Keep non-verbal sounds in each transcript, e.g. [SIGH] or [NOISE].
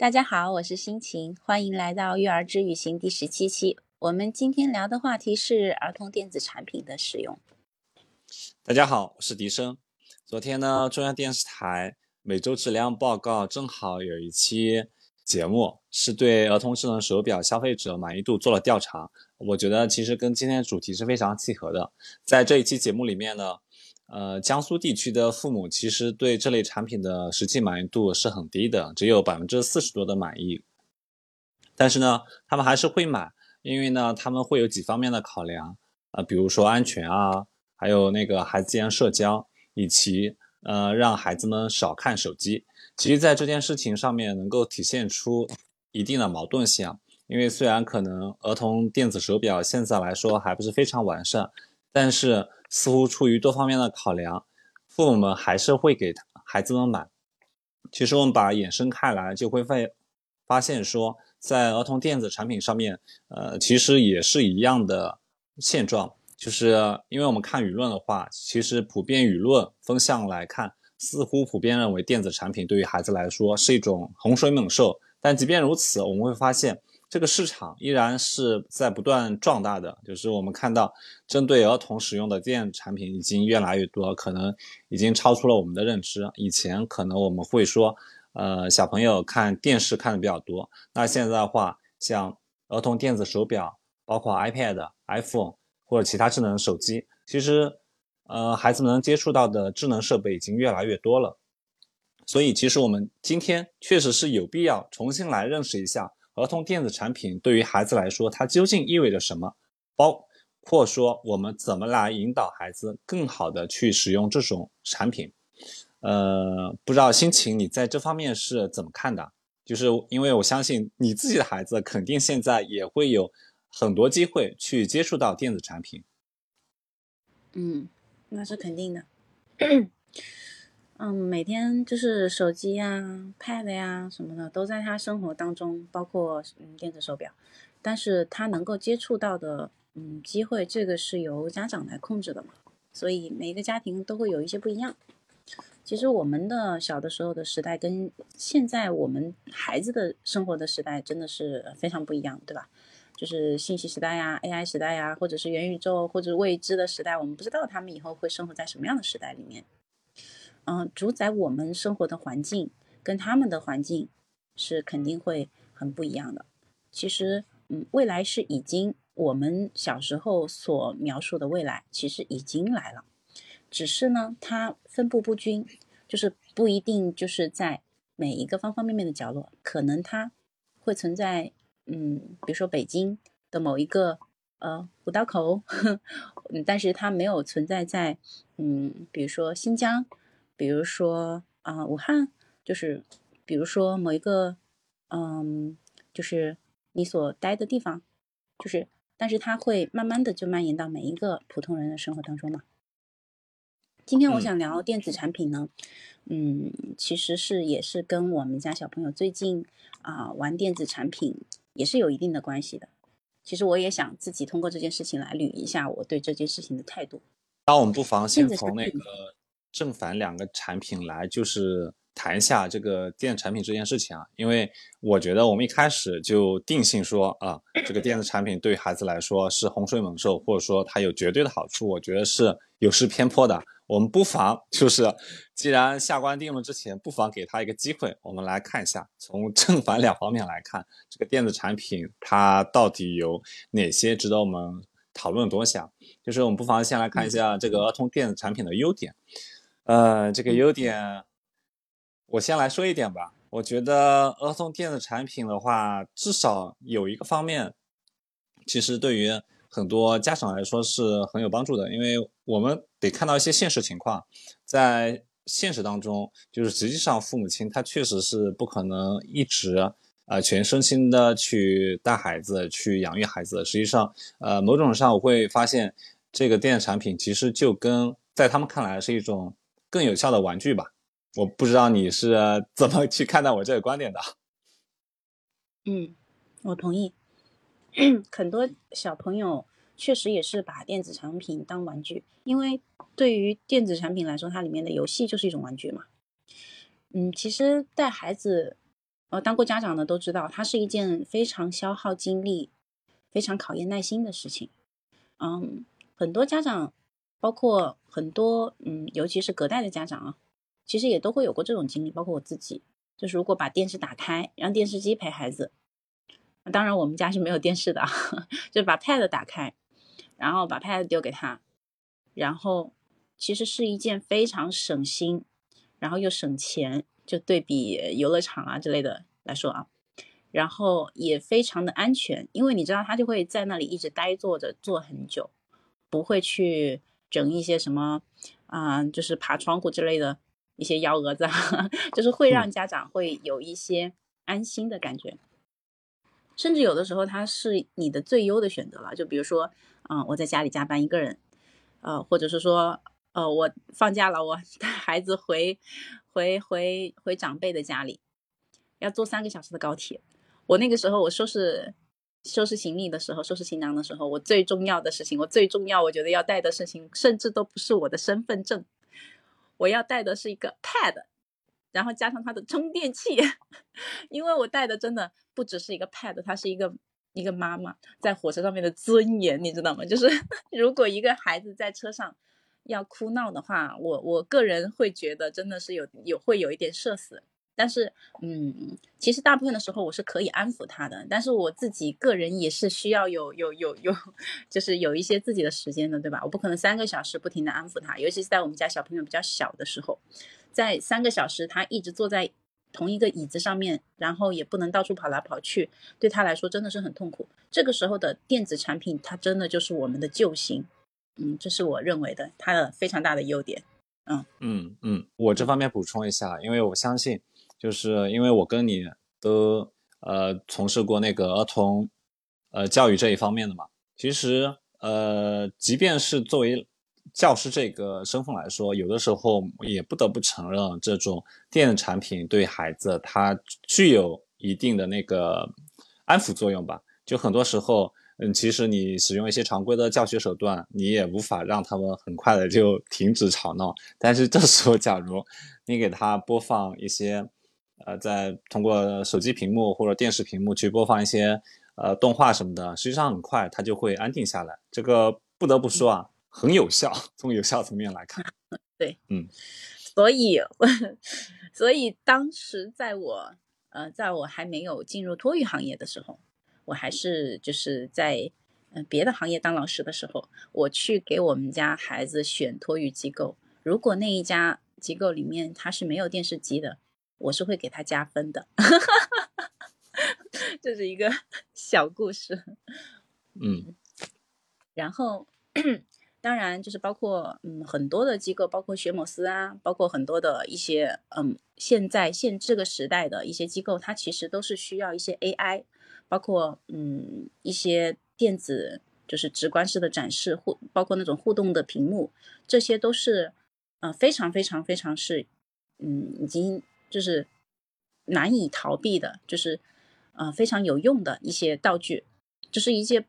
大家好，我是心情，欢迎来到育儿之旅行第十七期。我们今天聊的话题是儿童电子产品的使用。大家好，我是笛声。昨天呢，中央电视台每周质量报告正好有一期节目，是对儿童智能手表消费者满意度做了调查。我觉得其实跟今天的主题是非常契合的。在这一期节目里面呢。呃，江苏地区的父母其实对这类产品的实际满意度是很低的，只有百分之四十多的满意。但是呢，他们还是会买，因为呢，他们会有几方面的考量啊，比如说安全啊，还有那个孩子间社交，以及呃让孩子们少看手机。其实，在这件事情上面能够体现出一定的矛盾性，因为虽然可能儿童电子手表现在来说还不是非常完善，但是。似乎出于多方面的考量，父母们还是会给孩子们买。其实我们把延伸开来，就会发发现说，在儿童电子产品上面，呃，其实也是一样的现状。就是因为我们看舆论的话，其实普遍舆论风向来看，似乎普遍认为电子产品对于孩子来说是一种洪水猛兽。但即便如此，我们会发现。这个市场依然是在不断壮大的，就是我们看到针对儿童使用的电子产品已经越来越多，可能已经超出了我们的认知。以前可能我们会说，呃，小朋友看电视看的比较多，那现在的话，像儿童电子手表，包括 iPad、iPhone 或者其他智能手机，其实，呃，孩子们能接触到的智能设备已经越来越多了。所以，其实我们今天确实是有必要重新来认识一下。儿童电子产品对于孩子来说，它究竟意味着什么？包括说我们怎么来引导孩子更好的去使用这种产品？呃，不知道心情你在这方面是怎么看的？就是因为我相信你自己的孩子肯定现在也会有很多机会去接触到电子产品。嗯，那是肯定的。嗯，每天就是手机呀、Pad 呀什么的都在他生活当中，包括嗯电子手表，但是他能够接触到的嗯机会，这个是由家长来控制的嘛，所以每一个家庭都会有一些不一样。其实我们的小的时候的时代跟现在我们孩子的生活的时代真的是非常不一样，对吧？就是信息时代呀、AI 时代呀，或者是元宇宙或者未知的时代，我们不知道他们以后会生活在什么样的时代里面。嗯，主宰我们生活的环境跟他们的环境是肯定会很不一样的。其实，嗯，未来是已经我们小时候所描述的未来，其实已经来了，只是呢，它分布不均，就是不一定就是在每一个方方面面的角落，可能它会存在，嗯，比如说北京的某一个呃五道口，[LAUGHS] 嗯，但是它没有存在在，嗯，比如说新疆。比如说啊，武汉，就是比如说某一个，嗯，就是你所待的地方，就是，但是它会慢慢的就蔓延到每一个普通人的生活当中嘛。今天我想聊电子产品呢，嗯，其实是也是跟我们家小朋友最近啊玩电子产品也是有一定的关系的。其实我也想自己通过这件事情来捋一下我对这件事情的态度。那我们不妨先从那个。正反两个产品来，就是谈一下这个电子产品这件事情啊。因为我觉得我们一开始就定性说啊，这个电子产品对孩子来说是洪水猛兽，或者说它有绝对的好处，我觉得是有失偏颇的。我们不妨就是，既然下官定论之前，不妨给他一个机会，我们来看一下，从正反两方面来看，这个电子产品它到底有哪些值得我们讨论多想。就是我们不妨先来看一下这个儿童电子产品的优点。呃，这个优点，我先来说一点吧。我觉得儿童电子产品的话，至少有一个方面，其实对于很多家长来说是很有帮助的。因为我们得看到一些现实情况，在现实当中，就是实际上父母亲他确实是不可能一直呃全身心的去带孩子、去养育孩子。实际上，呃，某种上我会发现，这个电子产品其实就跟在他们看来是一种。更有效的玩具吧，我不知道你是怎么去看待我这个观点的。嗯，我同意。很多小朋友确实也是把电子产品当玩具，因为对于电子产品来说，它里面的游戏就是一种玩具嘛。嗯，其实带孩子呃，当过家长的都知道，它是一件非常消耗精力、非常考验耐心的事情。嗯，很多家长，包括很多嗯，尤其是隔代的家长啊，其实也都会有过这种经历，包括我自己。就是如果把电视打开，让电视机陪孩子，当然我们家是没有电视的，[LAUGHS] 就把 Pad 打开，然后把 Pad 丢给他，然后其实是一件非常省心，然后又省钱，就对比游乐场啊之类的来说啊，然后也非常的安全，因为你知道他就会在那里一直呆坐着坐很久，不会去整一些什么啊，就是爬窗户之类的。一些幺蛾子，[LAUGHS] 就是会让家长会有一些安心的感觉，甚至有的时候他是你的最优的选择了。就比如说，嗯，我在家里加班一个人，呃，或者是说，呃，我放假了，我 [LAUGHS] 带孩子回回回回长辈的家里，要坐三个小时的高铁。我那个时候我收拾收拾行李的时候，收拾行囊的时候，我最重要的事情，我最重要我觉得要带的事情，甚至都不是我的身份证。我要带的是一个 Pad，然后加上它的充电器，[LAUGHS] 因为我带的真的不只是一个 Pad，它是一个一个妈妈在火车上面的尊严，你知道吗？就是 [LAUGHS] 如果一个孩子在车上要哭闹的话，我我个人会觉得真的是有有会有一点社死。但是，嗯，其实大部分的时候我是可以安抚他的，但是我自己个人也是需要有有有有，[LAUGHS] 就是有一些自己的时间的，对吧？我不可能三个小时不停的安抚他，尤其是在我们家小朋友比较小的时候，在三个小时他一直坐在同一个椅子上面，然后也不能到处跑来跑去，对他来说真的是很痛苦。这个时候的电子产品，它真的就是我们的救星，嗯，这是我认为的它的非常大的优点，嗯嗯嗯，我这方面补充一下，因为我相信。就是因为我跟你都呃从事过那个儿童呃教育这一方面的嘛，其实呃即便是作为教师这个身份来说，有的时候也不得不承认，这种电子产品对孩子它具有一定的那个安抚作用吧。就很多时候，嗯，其实你使用一些常规的教学手段，你也无法让他们很快的就停止吵闹。但是这时候，假如你给他播放一些。呃，在通过手机屏幕或者电视屏幕去播放一些呃动画什么的，实际上很快它就会安定下来。这个不得不说啊，很有效。从有效层面来看，[LAUGHS] 对，嗯，所以，[LAUGHS] 所以当时在我呃，在我还没有进入托育行业的时候，我还是就是在嗯别的行业当老师的时候，我去给我们家孩子选托育机构，如果那一家机构里面它是没有电视机的。我是会给他加分的，[LAUGHS] 这是一个 [LAUGHS] 小故事。嗯，然后当然就是包括嗯很多的机构，包括学某思啊，包括很多的一些嗯现在现这个时代的一些机构，它其实都是需要一些 AI，包括嗯一些电子就是直观式的展示互，包括那种互动的屏幕，这些都是呃非常非常非常是嗯已经。就是难以逃避的，就是呃非常有用的一些道具，就是一些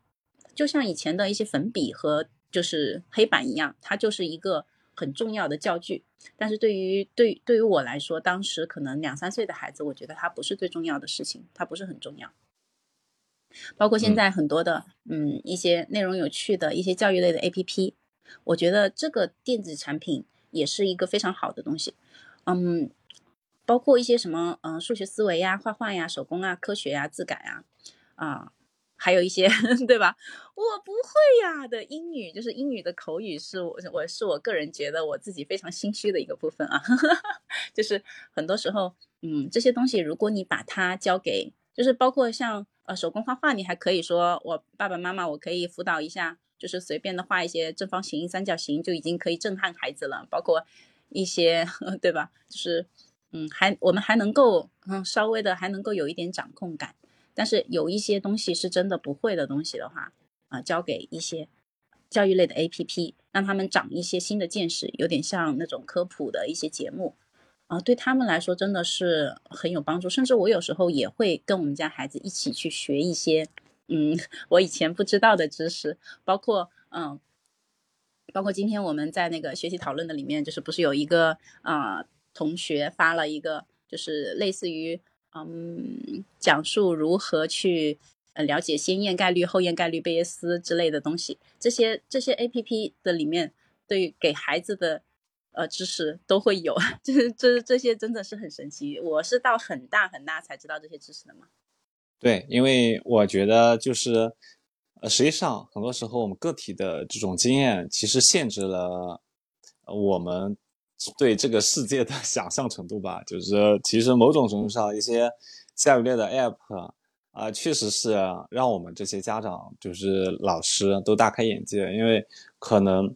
就像以前的一些粉笔和就是黑板一样，它就是一个很重要的教具。但是对于对对于我来说，当时可能两三岁的孩子，我觉得它不是最重要的事情，它不是很重要。包括现在很多的嗯一些内容有趣的一些教育类的 APP，我觉得这个电子产品也是一个非常好的东西，嗯。包括一些什么，嗯，数学思维呀、画画呀、手工啊、科学呀、自改啊，啊，还有一些，[LAUGHS] 对吧？我不会呀的英语，就是英语的口语，是我我是我个人觉得我自己非常心虚的一个部分啊。[LAUGHS] 就是很多时候，嗯，这些东西如果你把它交给，就是包括像呃手工画画，你还可以说我爸爸妈妈，我可以辅导一下，就是随便的画一些正方形、三角形，就已经可以震撼孩子了。包括一些，[LAUGHS] 对吧？就是。嗯，还我们还能够嗯稍微的还能够有一点掌控感，但是有一些东西是真的不会的东西的话，啊，交给一些教育类的 A P P，让他们长一些新的见识，有点像那种科普的一些节目，啊，对他们来说真的是很有帮助。甚至我有时候也会跟我们家孩子一起去学一些嗯我以前不知道的知识，包括嗯，包括今天我们在那个学习讨论的里面，就是不是有一个啊。同学发了一个，就是类似于嗯，讲述如何去呃了解先验概率、后验概率、贝叶斯之类的东西，这些这些 A P P 的里面对给孩子的呃知识都会有，[LAUGHS] 就是这这些真的是很神奇。我是到很大很大才知道这些知识的嘛。对，因为我觉得就是呃，实际上很多时候我们个体的这种经验其实限制了我们。对这个世界的 [LAUGHS] 想象程度吧，就是其实某种程度上，一些教育类的 app 啊，确实是让我们这些家长，就是老师都大开眼界，因为可能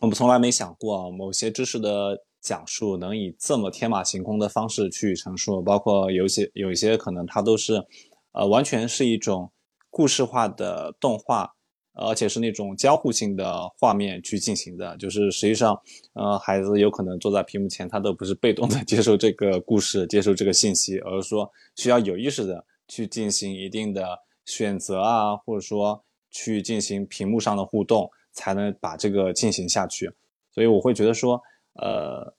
我们从来没想过某些知识的讲述能以这么天马行空的方式去陈述，包括有些有一些可能它都是，呃，完全是一种故事化的动画。而且是那种交互性的画面去进行的，就是实际上，呃，孩子有可能坐在屏幕前，他都不是被动的 [LAUGHS] 接受这个故事、接受这个信息，而是说需要有意识的去进行一定的选择啊，或者说去进行屏幕上的互动，才能把这个进行下去。所以我会觉得说，呃，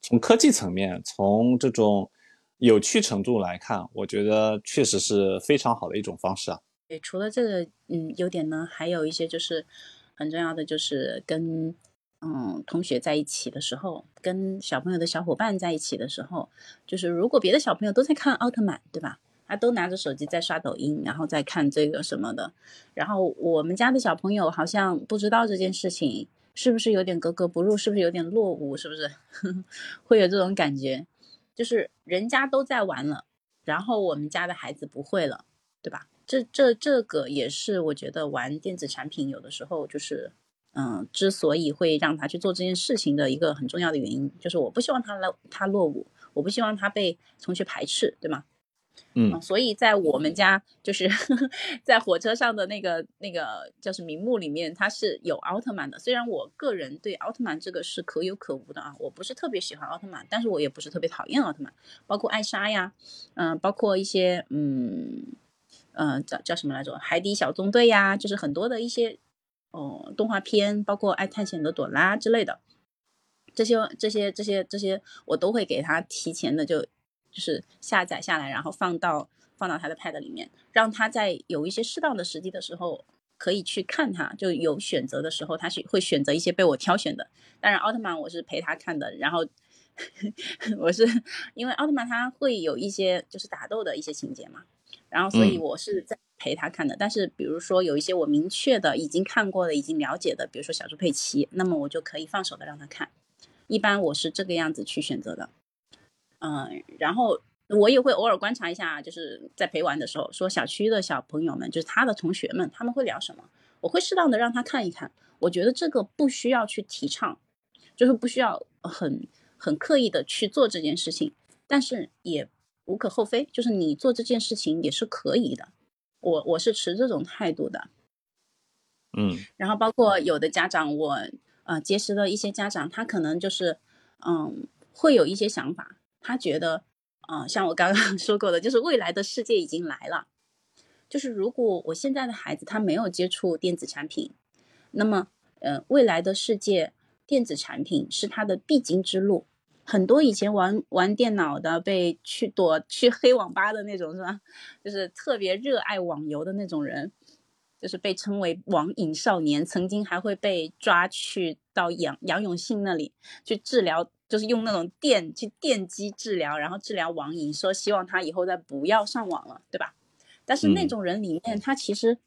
从科技层面，从这种有趣程度来看，我觉得确实是非常好的一种方式啊。对，除了这个嗯优点呢，还有一些就是很重要的，就是跟嗯同学在一起的时候，跟小朋友的小伙伴在一起的时候，就是如果别的小朋友都在看奥特曼，对吧？他都拿着手机在刷抖音，然后再看这个什么的，然后我们家的小朋友好像不知道这件事情，是不是有点格格不入？是不是有点落伍？是不是 [LAUGHS] 会有这种感觉？就是人家都在玩了，然后我们家的孩子不会了，对吧？这这这个也是我觉得玩电子产品有的时候就是，嗯，之所以会让他去做这件事情的一个很重要的原因，就是我不希望他落他落伍，我不希望他被同学排斥，对吗？嗯，所以在我们家就是 [LAUGHS] 在火车上的那个那个就是名目里面，它是有奥特曼的。虽然我个人对奥特曼这个是可有可无的啊，我不是特别喜欢奥特曼，但是我也不是特别讨厌奥特曼，包括艾莎呀，嗯，包括一些嗯。嗯，叫叫什么来着？海底小纵队呀，就是很多的一些哦动画片，包括爱探险的朵拉之类的，这些这些这些这些，我都会给他提前的就就是下载下来，然后放到放到他的 Pad 里面，让他在有一些适当的时机的时候可以去看它，就有选择的时候，他是会选择一些被我挑选的。当然，奥特曼我是陪他看的，然后 [LAUGHS] 我是因为奥特曼他会有一些就是打斗的一些情节嘛。然后，所以我是在陪他看的。但是，比如说有一些我明确的已经看过的、已经了解的，比如说小猪佩奇，那么我就可以放手的让他看。一般我是这个样子去选择的。嗯，然后我也会偶尔观察一下，就是在陪玩的时候，说小区的小朋友们，就是他的同学们，他们会聊什么，我会适当的让他看一看。我觉得这个不需要去提倡，就是不需要很很刻意的去做这件事情，但是也。无可厚非，就是你做这件事情也是可以的，我我是持这种态度的，嗯，然后包括有的家长，我呃结识的一些家长，他可能就是嗯会有一些想法，他觉得啊像我刚刚 [LAUGHS] 说过的，就是未来的世界已经来了，就是如果我现在的孩子他没有接触电子产品，那么呃未来的世界电子产品是他的必经之路。很多以前玩玩电脑的，被去躲去黑网吧的那种是吧？就是特别热爱网游的那种人，就是被称为网瘾少年。曾经还会被抓去到杨杨永信那里去治疗，就是用那种电去电击治疗，然后治疗网瘾，说希望他以后再不要上网了，对吧？但是那种人里面，他其实。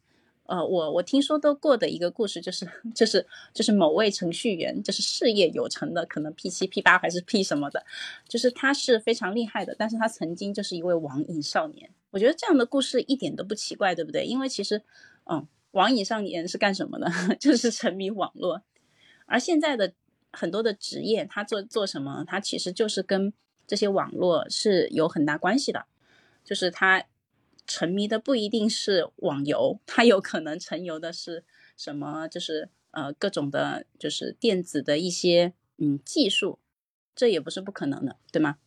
呃，我我听说都过的一个故事，就是就是就是某位程序员，就是事业有成的，可能 P 七 P 八还是 P 什么的，就是他是非常厉害的，但是他曾经就是一位网瘾少年。我觉得这样的故事一点都不奇怪，对不对？因为其实，嗯，网瘾少年是干什么的？[LAUGHS] 就是沉迷网络。而现在的很多的职业，他做做什么？他其实就是跟这些网络是有很大关系的，就是他。沉迷的不一定是网游，他有可能沉游的是什么？就是呃各种的，就是电子的一些嗯技术，这也不是不可能的，对吗？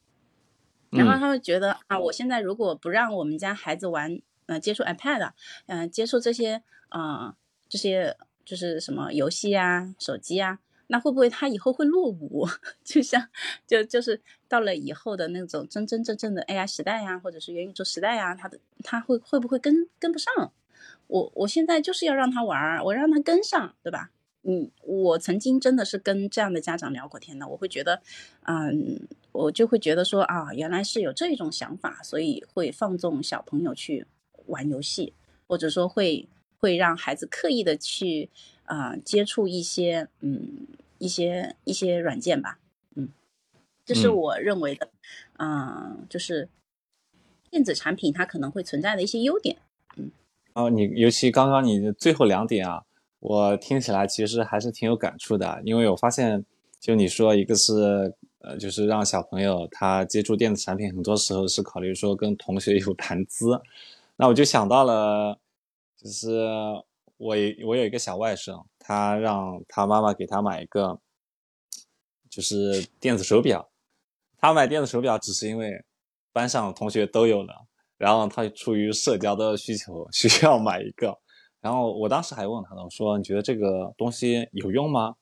然后他会觉得啊，我现在如果不让我们家孩子玩，呃接触 iPad，嗯接触这些啊这些就是什么游戏啊手机啊，那会不会他以后会落伍？[LAUGHS] 就像就就是到了以后的那种真真正正的 AI 时代呀，或者是元宇宙时代呀，他的他会会不会跟跟不上？我我现在就是要让他玩，我让他跟上，对吧？嗯，我曾经真的是跟这样的家长聊过天的，我会觉得，嗯，我就会觉得说啊，原来是有这种想法，所以会放纵小朋友去玩游戏，或者说会会让孩子刻意的去啊接触一些嗯一些一些软件吧，嗯，这是我认为的，嗯，就是电子产品它可能会存在的一些优点，嗯，哦，你尤其刚刚你的最后两点啊。我听起来其实还是挺有感触的，因为我发现，就你说一个是，呃，就是让小朋友他接触电子产品，很多时候是考虑说跟同学有谈资，那我就想到了，就是我我有一个小外甥，他让他妈妈给他买一个，就是电子手表，他买电子手表只是因为班上同学都有了，然后他出于社交的需求 [LAUGHS] 需要买一个。然后我当时还问他呢，我说你觉得这个东西有用吗？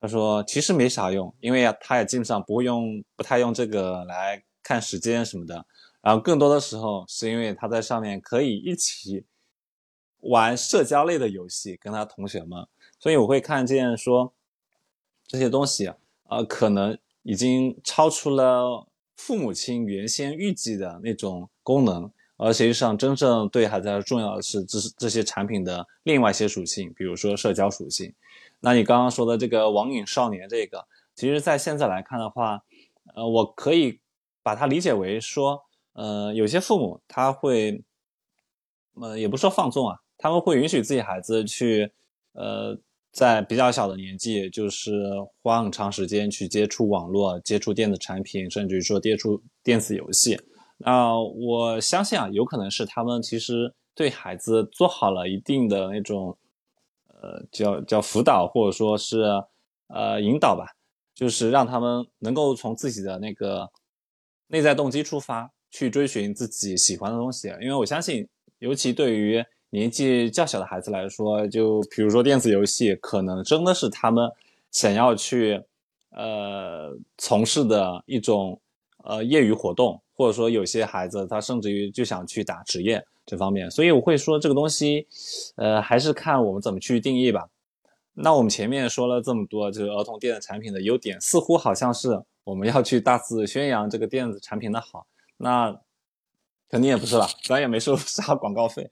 他说其实没啥用，因为他也基本上不会用，不太用这个来看时间什么的。然后更多的时候是因为他在上面可以一起玩社交类的游戏，跟他同学们。所以我会看见说这些东西，呃，可能已经超出了父母亲原先预计的那种功能。而实际上，真正对孩子重要的是这是这些产品的另外一些属性，比如说社交属性。那你刚刚说的这个网瘾少年，这个其实在现在来看的话，呃，我可以把它理解为说，呃，有些父母他会，呃，也不说放纵啊，他们会允许自己孩子去，呃，在比较小的年纪，就是花很长时间去接触网络、接触电子产品，甚至于说接触电子游戏。啊，我相信啊，有可能是他们其实对孩子做好了一定的那种，呃，叫叫辅导或者说是呃引导吧，就是让他们能够从自己的那个内在动机出发，去追寻自己喜欢的东西。因为我相信，尤其对于年纪较小的孩子来说，就比如说电子游戏，可能真的是他们想要去呃从事的一种呃业余活动。或者说有些孩子他甚至于就想去打职业这方面，所以我会说这个东西，呃，还是看我们怎么去定义吧。那我们前面说了这么多，就是儿童电子产品的优点，似乎好像是我们要去大肆宣扬这个电子产品的好，那肯定也不是了，咱也没收 [LAUGHS] 啥广告费，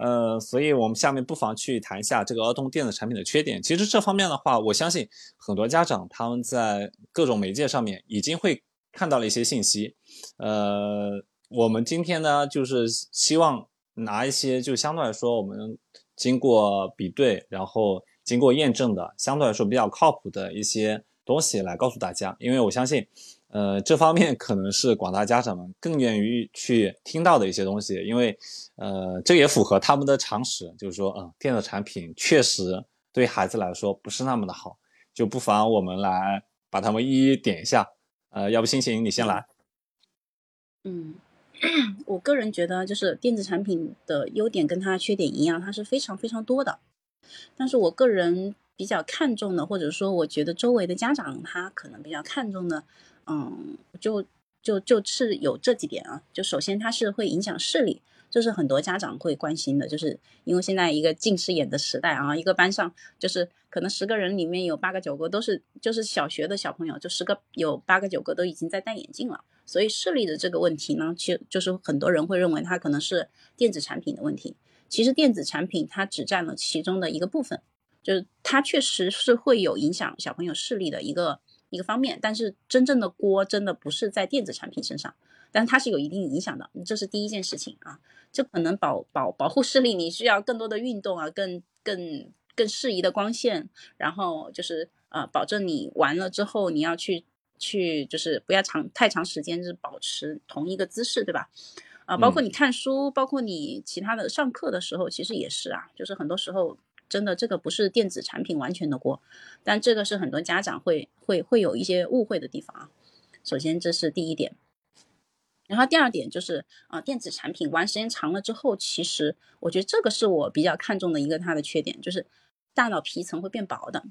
呃，所以我们下面不妨去谈一下这个儿童电子产品的缺点。其实这方面的话，我相信很多家长他们在各种媒介上面已经会。看到了一些信息，呃，我们今天呢，就是希望拿一些就相对来说我们经过比对，然后经过验证的，相对来说比较靠谱的一些东西来告诉大家，因为我相信，呃，这方面可能是广大家长们更愿意去听到的一些东西，因为，呃，这也符合他们的常识，就是说，嗯，电子产品确实对孩子来说不是那么的好，就不妨我们来把他们一一点一下。呃，要不星星你先来。嗯，[CLEARS THROAT] 我个人觉得，就是电子产品的优点跟它缺点一样，它是非常非常多的。但是我个人比较看重的，或者说我觉得周围的家长他可能比较看重的，嗯，就就就是有这几点啊。就首先它是会影响视力。这是很多家长会关心的，就是因为现在一个近视眼的时代啊，一个班上就是可能十个人里面有八个九个都是就是小学的小朋友，就十个有八个九个都已经在戴眼镜了，所以视力的这个问题呢，其实就是很多人会认为它可能是电子产品的问题。其实电子产品它只占了其中的一个部分，就是它确实是会有影响小朋友视力的一个一个方面，但是真正的锅真的不是在电子产品身上。但它是有一定影响的，这是第一件事情啊。这可能保保保护视力，你需要更多的运动啊，更更更适宜的光线，然后就是呃，保证你完了之后你要去去就是不要长太长时间是保持同一个姿势，对吧？啊，包括你看书，包括你其他的上课的时候，其实也是啊，就是很多时候真的这个不是电子产品完全的锅，但这个是很多家长会会会有一些误会的地方啊。首先这是第一点。然后第二点就是啊，电子产品玩时间长了之后，其实我觉得这个是我比较看重的一个它的缺点，就是大脑皮层会变薄的。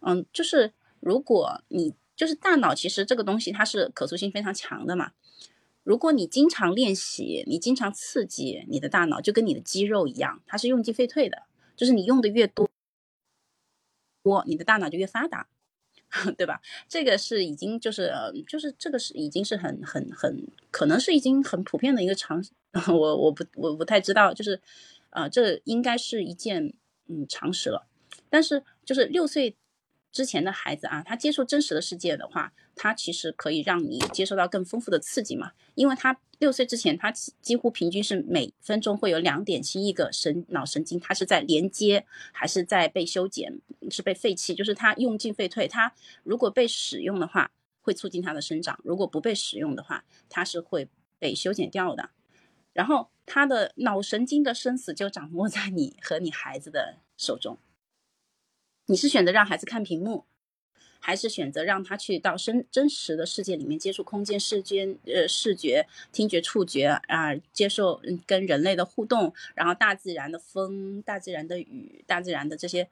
嗯，就是如果你就是大脑，其实这个东西它是可塑性非常强的嘛。如果你经常练习，你经常刺激你的大脑，就跟你的肌肉一样，它是用进废退的。就是你用的越多，多你的大脑就越发达，[LAUGHS] 对吧？这个是已经就是就是这个是已经是很很很可能是已经很普遍的一个常，[LAUGHS] 我我不我不太知道，就是呃这应该是一件嗯常识了。但是就是六岁。之前的孩子啊，他接触真实的世界的话，它其实可以让你接受到更丰富的刺激嘛。因为他六岁之前，他几乎平均是每分钟会有两点七亿个神脑神经，它是在连接还是在被修剪，是被废弃，就是它用进废退。它如果被使用的话，会促进它的生长；如果不被使用的话，它是会被修剪掉的。然后，他的脑神经的生死就掌握在你和你孩子的手中。你是选择让孩子看屏幕，还是选择让他去到真真实的世界里面接触空间、视觉、呃视觉、听觉、触觉啊，接受跟人类的互动，然后大自然的风、大自然的雨、大自然的这些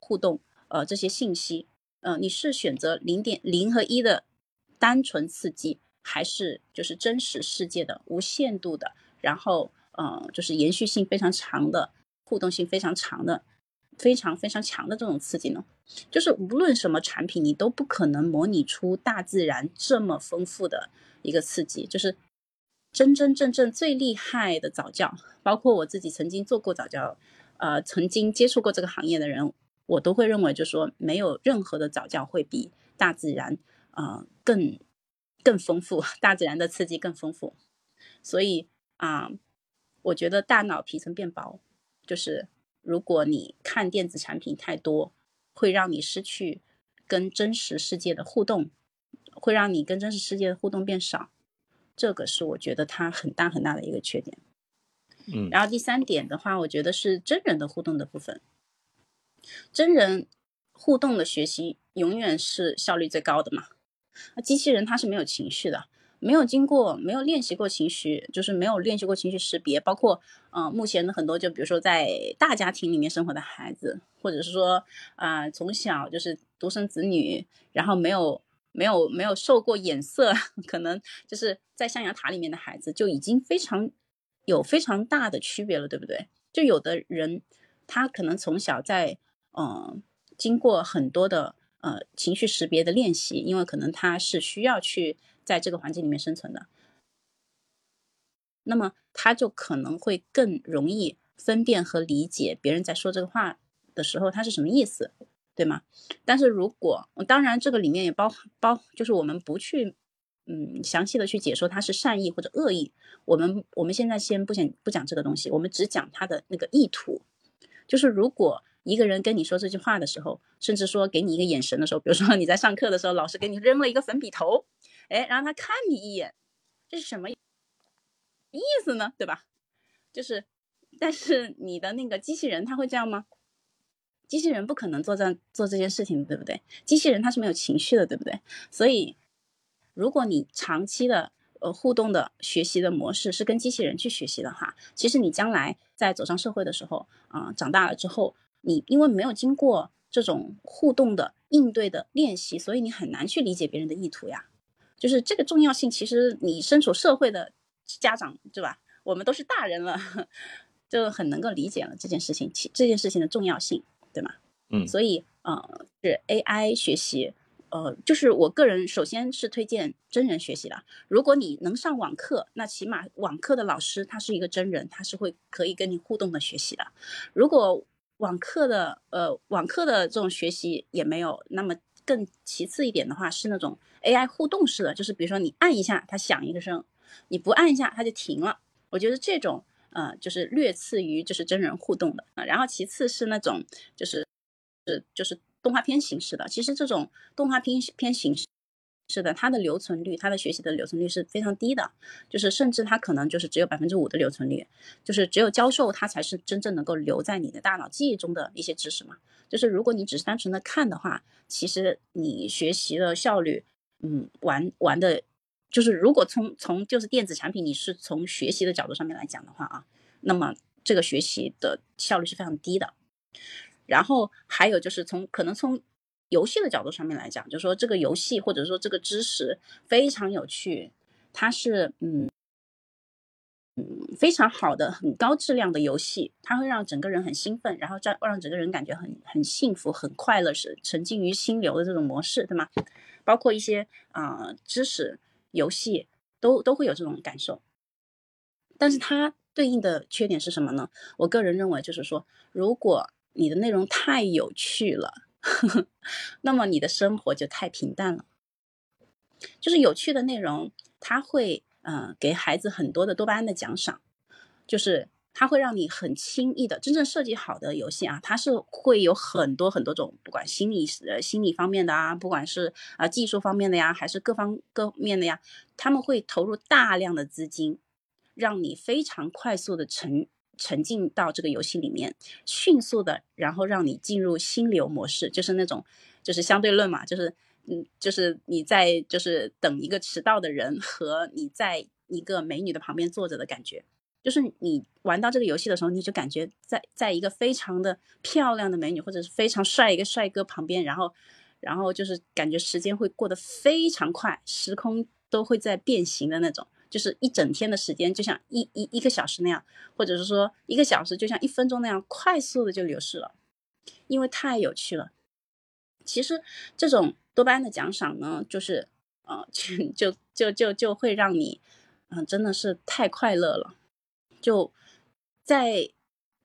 互动，呃这些信息，呃你是选择零点零和一的单纯刺激，还是就是真实世界的无限度的，然后呃就是延续性非常长的互动性非常长的？非常非常强的这种刺激呢，就是无论什么产品，你都不可能模拟出大自然这么丰富的一个刺激。就是真真正正最厉害的早教，包括我自己曾经做过早教，呃，曾经接触过这个行业的人，我都会认为，就说没有任何的早教会比大自然啊更更丰富，大自然的刺激更丰富。所以啊，我觉得大脑皮层变薄，就是。如果你看电子产品太多，会让你失去跟真实世界的互动，会让你跟真实世界的互动变少，这个是我觉得它很大很大的一个缺点。嗯，然后第三点的话，我觉得是真人的互动的部分，真人互动的学习永远是效率最高的嘛，那机器人它是没有情绪的。没有经过，没有练习过情绪，就是没有练习过情绪识别，包括，嗯，目前的很多，就比如说在大家庭里面生活的孩子，或者是说，啊，从小就是独生子女，然后没有没有没有受过眼色，[LAUGHS] 可能就是在象牙塔里面的孩子，就已经非常有非常大的区别了，对不对？就有的人，他可能从小在，嗯，经过很多的呃情绪识别的练习，因为可能他是需要去。在这个环境里面生存的，那么他就可能会更容易分辨和理解别人在说这个话的时候他是什么意思，对吗？但是如果当然这个里面也包包，就是我们不去嗯详细的去解说他是善意或者恶意，我们我们现在先不讲不讲这个东西，我们只讲他的那个意图，就是如果一个人跟你说这句话的时候，甚至说给你一个眼神的时候，比如说你在上课的时候，老师给你扔了一个粉笔头。哎，然后他看你一眼，这是什么意思呢？对吧？就是，但是你的那个机器人他会这样吗？机器人不可能做这做这件事情，对不对？机器人它是没有情绪的，对不对？所以，如果你长期的呃互动的学习的模式是跟机器人去学习的话，其实你将来在走上社会的时候啊，长大了之后，你因为没有经过这种互动的应对的练习，所以你很难去理解别人的意图呀。就是这个重要性，其实你身处社会的家长，对吧？我们都是大人了，[LAUGHS] 就很能够理解了这件事情，其这件事情的重要性，对吗？嗯，所以呃，是 AI 学习，呃，就是我个人首先是推荐真人学习的。如果你能上网课，那起码网课的老师他是一个真人，他是会可以跟你互动的学习的。如果网课的呃网课的这种学习也没有，那么更其次一点的话是那种。AI 互动式的，就是比如说你按一下，它响一个声；你不按一下，它就停了。我觉得这种，呃，就是略次于就是真人互动的啊。然后其次是那种，就是，是就是动画片形式的。其实这种动画片片形式是的，它的留存率，它的学习的留存率是非常低的，就是甚至它可能就是只有百分之五的留存率，就是只有教授他才是真正能够留在你的大脑记忆中的一些知识嘛。就是如果你只是单纯的看的话，其实你学习的效率。嗯，玩玩的，就是如果从从就是电子产品，你是从学习的角度上面来讲的话啊，那么这个学习的效率是非常低的。然后还有就是从可能从游戏的角度上面来讲，就说这个游戏或者说这个知识非常有趣，它是嗯嗯非常好的很高质量的游戏，它会让整个人很兴奋，然后让让整个人感觉很很幸福、很快乐，是沉浸于心流的这种模式，对吗？包括一些啊知识游戏都都会有这种感受，但是它对应的缺点是什么呢？我个人认为就是说，如果你的内容太有趣了。呵 [LAUGHS] 呵那么你的生活就太平淡了。就是有趣的内容，它会呃给孩子很多的多巴胺的奖赏，就是它会让你很轻易的真正设计好的游戏啊，它是会有很多很多种，不管心理呃心理方面的啊，不管是啊技术方面的呀，还是各方各面的呀，他们会投入大量的资金，让你非常快速的沉。沉浸到这个游戏里面，迅速的，然后让你进入心流模式，就是那种，就是相对论嘛，就是，嗯，就是你在就是等一个迟到的人和你在一个美女的旁边坐着的感觉，就是你玩到这个游戏的时候，你就感觉在在一个非常的漂亮的美女或者是非常帅一个帅哥旁边，然后，然后就是感觉时间会过得非常快，时空都会在变形的那种。就是一整天的时间，就像一一一个小时那样，或者是说一个小时就像一分钟那样快速的就流逝了，因为太有趣了。其实这种多巴胺的奖赏呢，就是呃，[LAUGHS] 就就就就会让你，嗯，真的是太快乐了。就在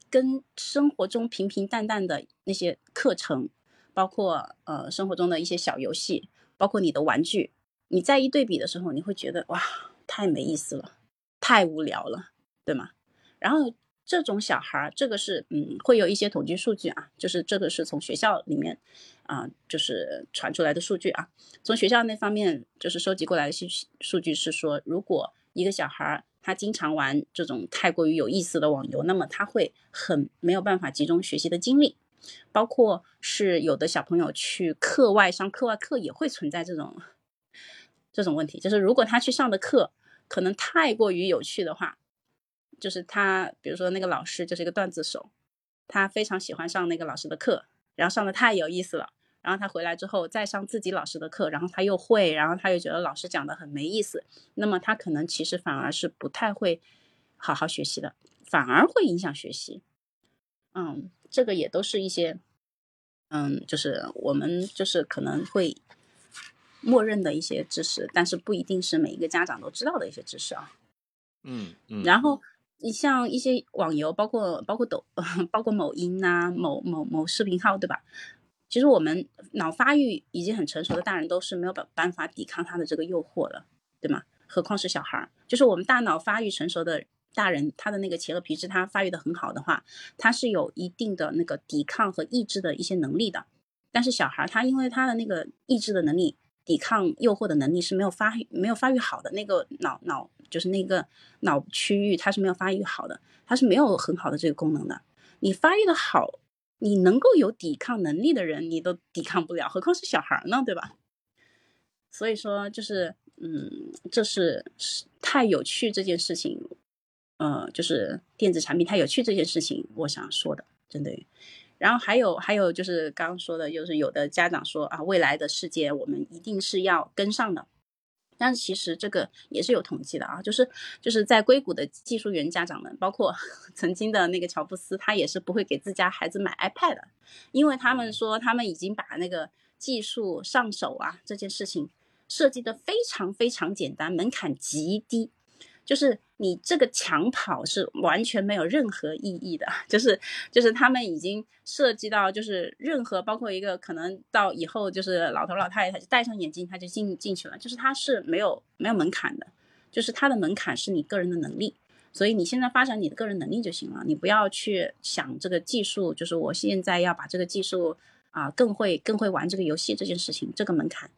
跟生活中平平淡淡的那些课程，包括呃生活中的一些小游戏，包括你的玩具，你再一对比的时候，你会觉得哇。太没意思了，太无聊了，对吗？然后这种小孩儿，这个是嗯，会有一些统计数据啊，就是这个是从学校里面啊，就是传出来的数据啊。从学校那方面就是收集过来的信息数据是说，如果一个小孩儿他经常玩这种太过于有意思的网游，那么他会很没有办法集中学习的精力，包括是有的小朋友去课外上课外课也会存在这种这种问题，就是如果他去上的课。可能太过于有趣的话，就是他，比如说那个老师就是一个段子手，他非常喜欢上那个老师的课，然后上的太有意思了，然后他回来之后再上自己老师的课，然后他又会，然后他又觉得老师讲的很没意思，那么他可能其实反而是不太会好好学习的，反而会影响学习。嗯，这个也都是一些，嗯，就是我们就是可能会。默认的一些知识，但是不一定是每一个家长都知道的一些知识啊。嗯嗯。然后你像一些网游，包括包括抖，[LAUGHS] 包括某音呐，某某某视频号，对吧？其实我们脑发育已经很成熟的大人都是没有办办法抵抗它的这个诱惑了，对吗？何况是小孩儿？就是我们大脑发育成熟的大人，他的那个前额皮质他发育的很好的话，他是有一定的那个抵抗和抑制的一些能力的。但是小孩儿他因为他的那个抑制的能力。抵抗诱惑的能力是没有发育没有发育好的，那个脑脑就是那个脑区域，它是没有发育好的，它是没有很好的这个功能的。你发育的好，你能够有抵抗能力的人，你都抵抗不了，何况是小孩呢，对吧？所以说，就是嗯，这是太有趣这件事情，呃，就是电子产品太有趣这件事情，我想说的，针对。然后还有还有就是刚刚说的，就是有的家长说啊，未来的世界我们一定是要跟上的，但是其实这个也是有统计的啊，就是就是在硅谷的技术员家长们，包括 [LAUGHS] 曾经的那个乔布斯，他也是不会给自家孩子买 iPad，因为他们说他们已经把那个技术上手啊这件事情设计的非常非常简单，门槛极低。就是你这个抢跑是完全没有任何意义的，[LAUGHS] 就是就是他们已经涉及到就是任何包括一个可能到以后就是老头老太太就戴上眼镜他就进进去了，就是他是没有没有门槛的，就是他的门槛是你个人的能力，所以你现在发展你的个人能力就行了，你不要去想这个技术，就是我现在要把这个技术啊更会更会玩这个游戏这件事情，这个门槛。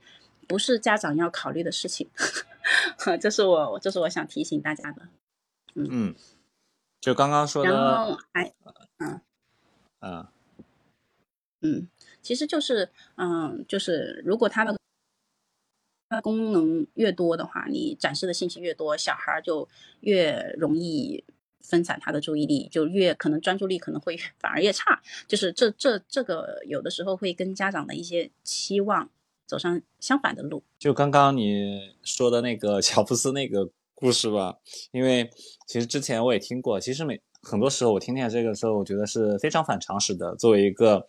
不是家长要考虑的事情，[LAUGHS] [LAUGHS] 这是我这是我想提醒大家的。嗯，就刚刚说的，然后还，嗯嗯嗯，其实就是嗯，就是如果它的功能越多的话，你展示的信息越多，小孩就越容易分散他的注意力，就越可能专注力可能会 [LAUGHS] 反而越差。就是这这这个有的时候会跟家长的一些期望走上相反的路。就刚刚你说的那个 [LAUGHS] 乔布斯那个故事吧，因为其实之前我也听过，其实每很多时候我听见这个时候，我觉得是非常反常识的。作为一个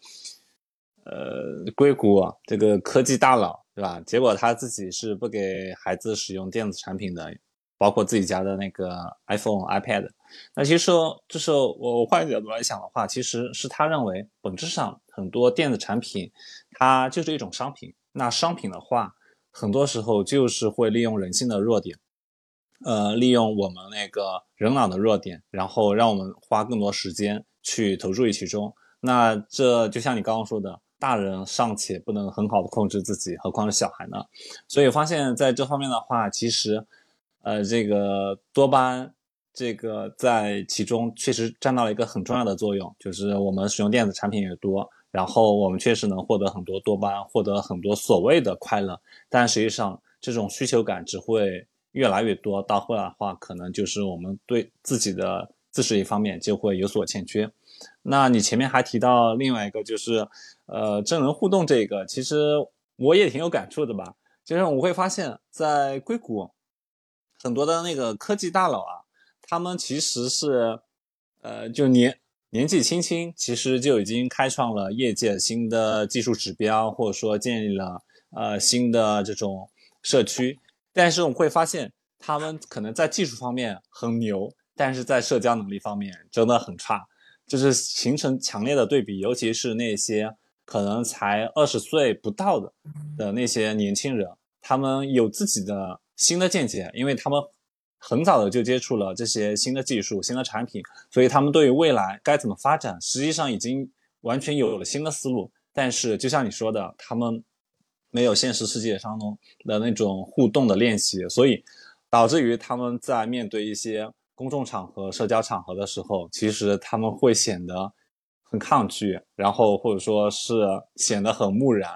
呃硅谷这个科技大佬，对吧？结果他自己是不给孩子使用电子产品的。包括自己家的那个 iPhone、iPad，那其实就是我我换一个角度来想的话，其实是他认为本质上很多电子产品它就是一种商品。那商品的话，很多时候就是会利用人性的弱点，呃，利用我们那个人脑的弱点，然后让我们花更多时间去投注于其中。那这就像你刚刚说的，大人尚且不能很好的控制自己，何况是小孩呢？所以发现在这方面的话，其实。呃，这个多巴胺，这个在其中确实占到了一个很重要的作用。就是我们使用电子产品越多，然后我们确实能获得很多多巴胺，获得很多所谓的快乐。但实际上，这种需求感只会越来越多，到后来的话，可能就是我们对自己的自身一方面就会有所欠缺。那你前面还提到另外一个，就是呃，真人互动这个，其实我也挺有感触的吧。就是我会发现，在硅谷。很多的那个科技大佬啊，他们其实是，呃，就年年纪轻轻，其实就已经开创了业界新的技术指标，或者说建立了呃新的这种社区。但是我们会发现，他们可能在技术方面很牛，但是在社交能力方面真的很差，就是形成强烈的对比。尤其是那些可能才二十岁不到的的那些年轻人，他们有自己的。新的见解，因为他们很早的就接触了这些新的技术、新的产品，所以他们对于未来该怎么发展，实际上已经完全有了新的思路。但是，就像你说的，他们没有现实世界当中的那种互动的练习，所以导致于他们在面对一些公众场合、社交场合的时候，其实他们会显得很抗拒，然后或者说是显得很木然，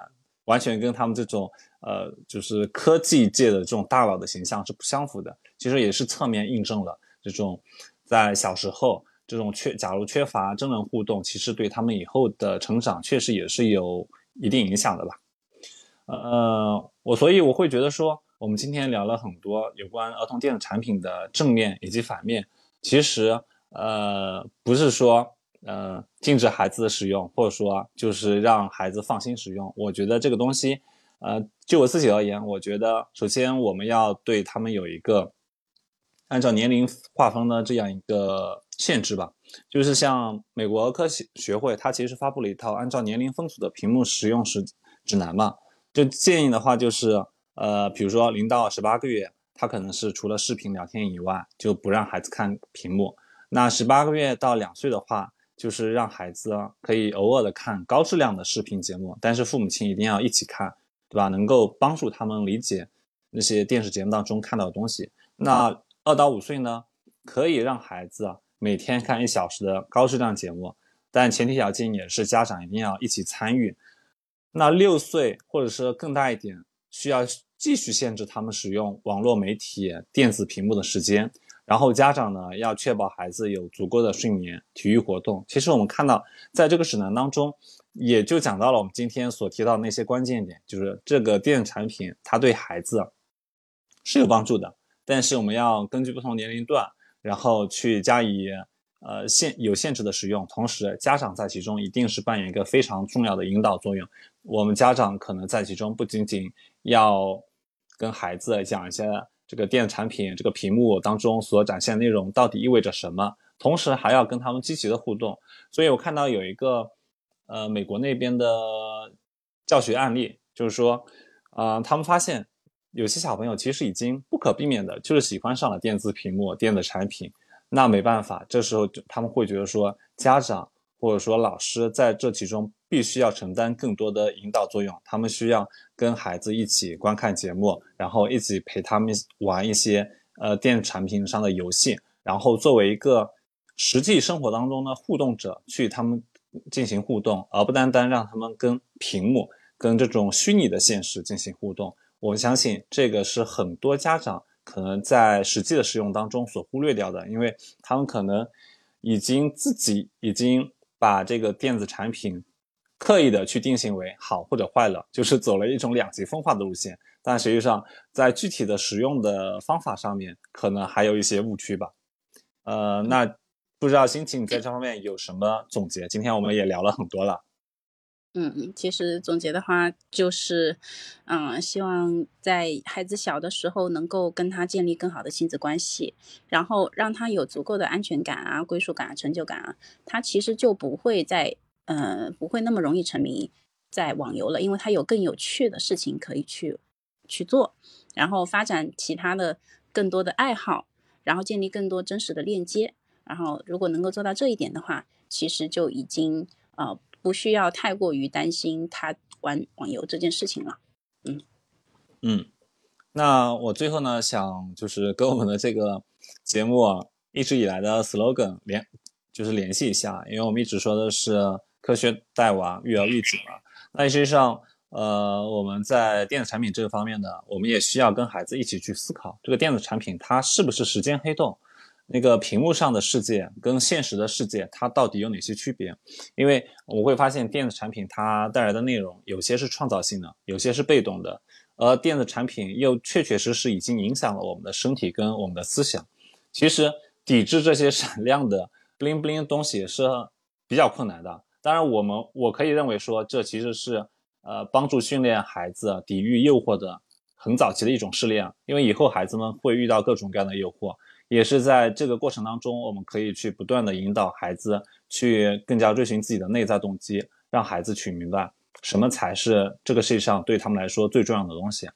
完全跟他们这种。呃，就是科技界的这种大佬的形象是不相符的，其实也是侧面印证了这种在小时候这种缺，假如缺乏真人互动，其实对他们以后的成长确实也是有一定影响的吧。呃，我所以我会觉得说，我们今天聊了很多有关儿童电子产品的正面以及反面，其实呃不是说呃禁止孩子的使用，或者说就是让孩子放心使用，我觉得这个东西。呃，就我自己而言，我觉得首先我们要对他们有一个按照年龄划分的这样一个限制吧。就是像美国科学学会，它其实发布了一套按照年龄分组的屏幕使用时指南嘛。就建议的话，就是呃，比如说零到十八个月，他可能是除了视频聊天以外，就不让孩子看屏幕。那十八个月到两岁的话，就是让孩子可以偶尔的看高质量的视频节目，但是父母亲一定要一起看。对吧？能够帮助他们理解那些电视节目当中看到的东西。那二到五岁呢，可以让孩子啊每天看一小时的高质量节目，但前提条件也是家长一定要一起参与。那六岁或者是更大一点，需要继续限制他们使用网络媒体、电子屏幕的时间。然后家长呢，要确保孩子有足够的睡眠、体育活动。其实我们看到，在这个指南当中。也就讲到了我们今天所提到的那些关键点，就是这个电子产品它对孩子是有帮助的，但是我们要根据不同年龄段，然后去加以呃限有限制的使用，同时家长在其中一定是扮演一个非常重要的引导作用。我们家长可能在其中不仅仅要跟孩子讲一些这个电子产品这个屏幕当中所展现内容到底意味着什么，同时还要跟他们积极的互动。所以我看到有一个。呃，美国那边的教学案例就是说，啊，他们发现有些小朋友其实已经不可避免的，就是喜欢上了电子屏幕、电子产品。那没办法，这时候就他们会觉得说，家长或者说老师在这其中必须要承担更多的引导作用。他们需要跟孩子一起观看节目，然后一起陪他们玩一些呃电子产品上的游戏，然后作为一个实际生活当中的互动者去他们。进行互动，而不单单让他们跟屏幕、跟这种虚拟的现实进行互动。我相信这个是很多家长可能在实际的使用当中所忽略掉的，因为他们可能已经自己已经把这个电子产品刻意的去定性为好或者坏了，就是走了一种两极分化的路线。但实际上，在具体的使用的方法上面，可能还有一些误区吧。呃，那不知道心情你在这方面有什么总结？今天我们也聊了很多了。嗯嗯，其实总结的话就是，嗯，希望在孩子小的时候能够跟他建立更好的亲子关系，然后让他有足够的安全感啊、归属感啊、成就感啊，他其实就不会再，呃，不会那么容易沉迷在网游了，因为他有更有趣的事情可以去去做，然后发展其他的更多的爱好，然后建立更多真实的链接，然后如果能够做到这一点的话，其实就已经呃。不需要太过于担心他玩网游这件事情了。嗯嗯，那我最后呢，想就是跟我们的这个节目啊一直以来的 slogan 联，就是联系一下，因为我们一直说的是科学带娃，育儿育己嘛。那实际上，呃，我们在电子产品这个方面呢，我们也需要跟孩子一起去思考，这个电子产品它是不是时间黑洞。那个屏幕上的世界跟现实的世界，它到底有哪些区别？因为我会发现电子产品它带来的内容，有些是创造性的，有些是被动的，而电子产品又确确实实已经影响了我们的身体跟我们的思想。其实抵制这些闪亮的 bling bling 东西是比较困难的。当然，我们我可以认为说，这其实是呃帮助训练孩子抵御诱惑的很早期的一种试炼，因为以后孩子们会遇到各种各样的诱惑。也是在这个过程当中，我们可以去不断的引导孩子去更加追寻自己的内在动机，让孩子去明白什么才是这个世界上对他们来说最重要的东西。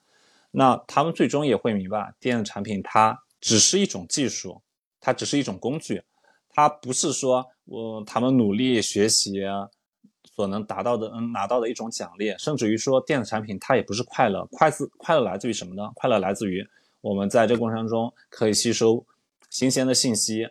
那他们最终也会明白，电子产品它只是一种技术，它只是一种工具，它不是说我他们努力学习所能达到的，嗯，拿到的一种奖励。甚至于说，电子产品它也不是快乐，快自快乐来自于什么呢？快乐来自于我们在这个过程中可以吸收。新鲜的信息，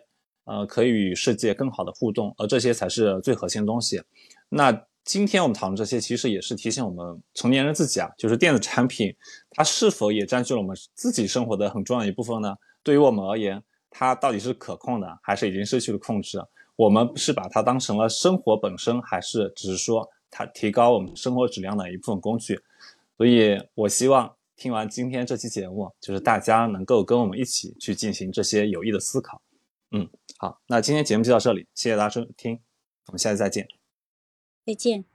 呃，可以与世界更好的互动，而这些才是最核心的东西。那今天我们讨论这些，其实也是提醒我们成年人自己啊，就是电子产品它是否也占据了我们自己生活的很重要一部分呢？对于我们而言，它到底是可控的，还是已经失去了控制？我们是把它当成了生活本身，还是只是说它提高我们生活质量的一部分工具？所以我希望。听完今天这期节目，就是大家能够跟我们一起去进行这些有益的思考。嗯，好，那今天节目就到这里，谢谢大家收听，我们下次再见，再见。